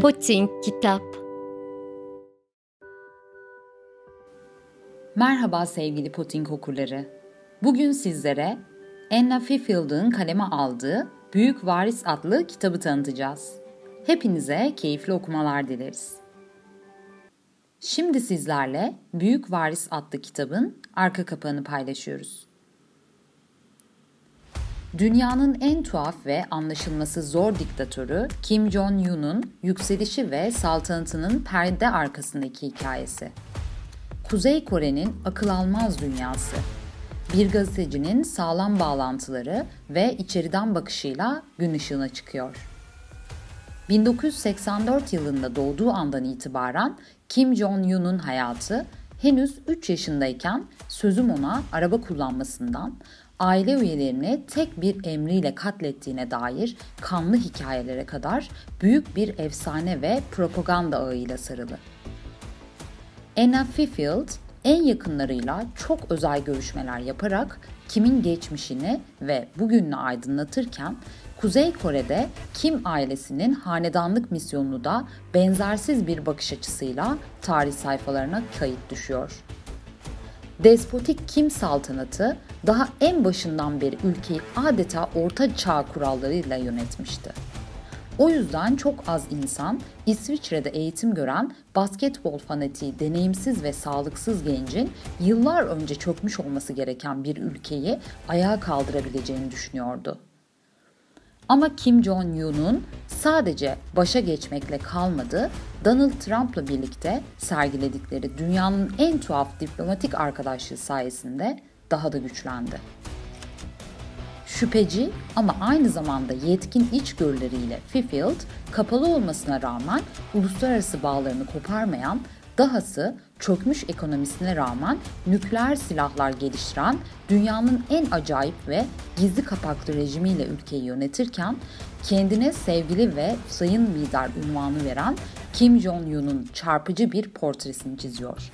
Putin Kitap Merhaba sevgili Putin okurları. Bugün sizlere Anna Fiffield'ın kaleme aldığı Büyük Varis adlı kitabı tanıtacağız. Hepinize keyifli okumalar dileriz. Şimdi sizlerle Büyük Varis adlı kitabın arka kapağını paylaşıyoruz. Dünyanın en tuhaf ve anlaşılması zor diktatörü Kim Jong-un'un yükselişi ve saltanatının perde arkasındaki hikayesi. Kuzey Kore'nin akıl almaz dünyası. Bir gazetecinin sağlam bağlantıları ve içeriden bakışıyla gün ışığına çıkıyor. 1984 yılında doğduğu andan itibaren Kim Jong-un'un hayatı henüz 3 yaşındayken sözüm ona araba kullanmasından, aile üyelerini tek bir emriyle katlettiğine dair kanlı hikayelere kadar büyük bir efsane ve propaganda ağıyla sarılı. Anna Fifield en yakınlarıyla çok özel görüşmeler yaparak Kim'in geçmişini ve bugününü aydınlatırken Kuzey Kore'de Kim ailesinin hanedanlık misyonunu da benzersiz bir bakış açısıyla tarih sayfalarına kayıt düşüyor. Despotik Kim saltanatı daha en başından beri ülkeyi adeta orta çağ kurallarıyla yönetmişti. O yüzden çok az insan İsviçre'de eğitim gören basketbol fanatiği deneyimsiz ve sağlıksız gencin yıllar önce çökmüş olması gereken bir ülkeyi ayağa kaldırabileceğini düşünüyordu. Ama Kim Jong-un'un sadece başa geçmekle kalmadı, Donald Trump'la birlikte sergiledikleri dünyanın en tuhaf diplomatik arkadaşlığı sayesinde daha da güçlendi. Şüpheci ama aynı zamanda yetkin içgörüleriyle Fifield, kapalı olmasına rağmen uluslararası bağlarını koparmayan, dahası çökmüş ekonomisine rağmen nükleer silahlar geliştiren dünyanın en acayip ve gizli kapaklı rejimiyle ülkeyi yönetirken kendine sevgili ve sayın lider unvanı veren Kim Jong-un'un çarpıcı bir portresini çiziyor.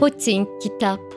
Putin Kitap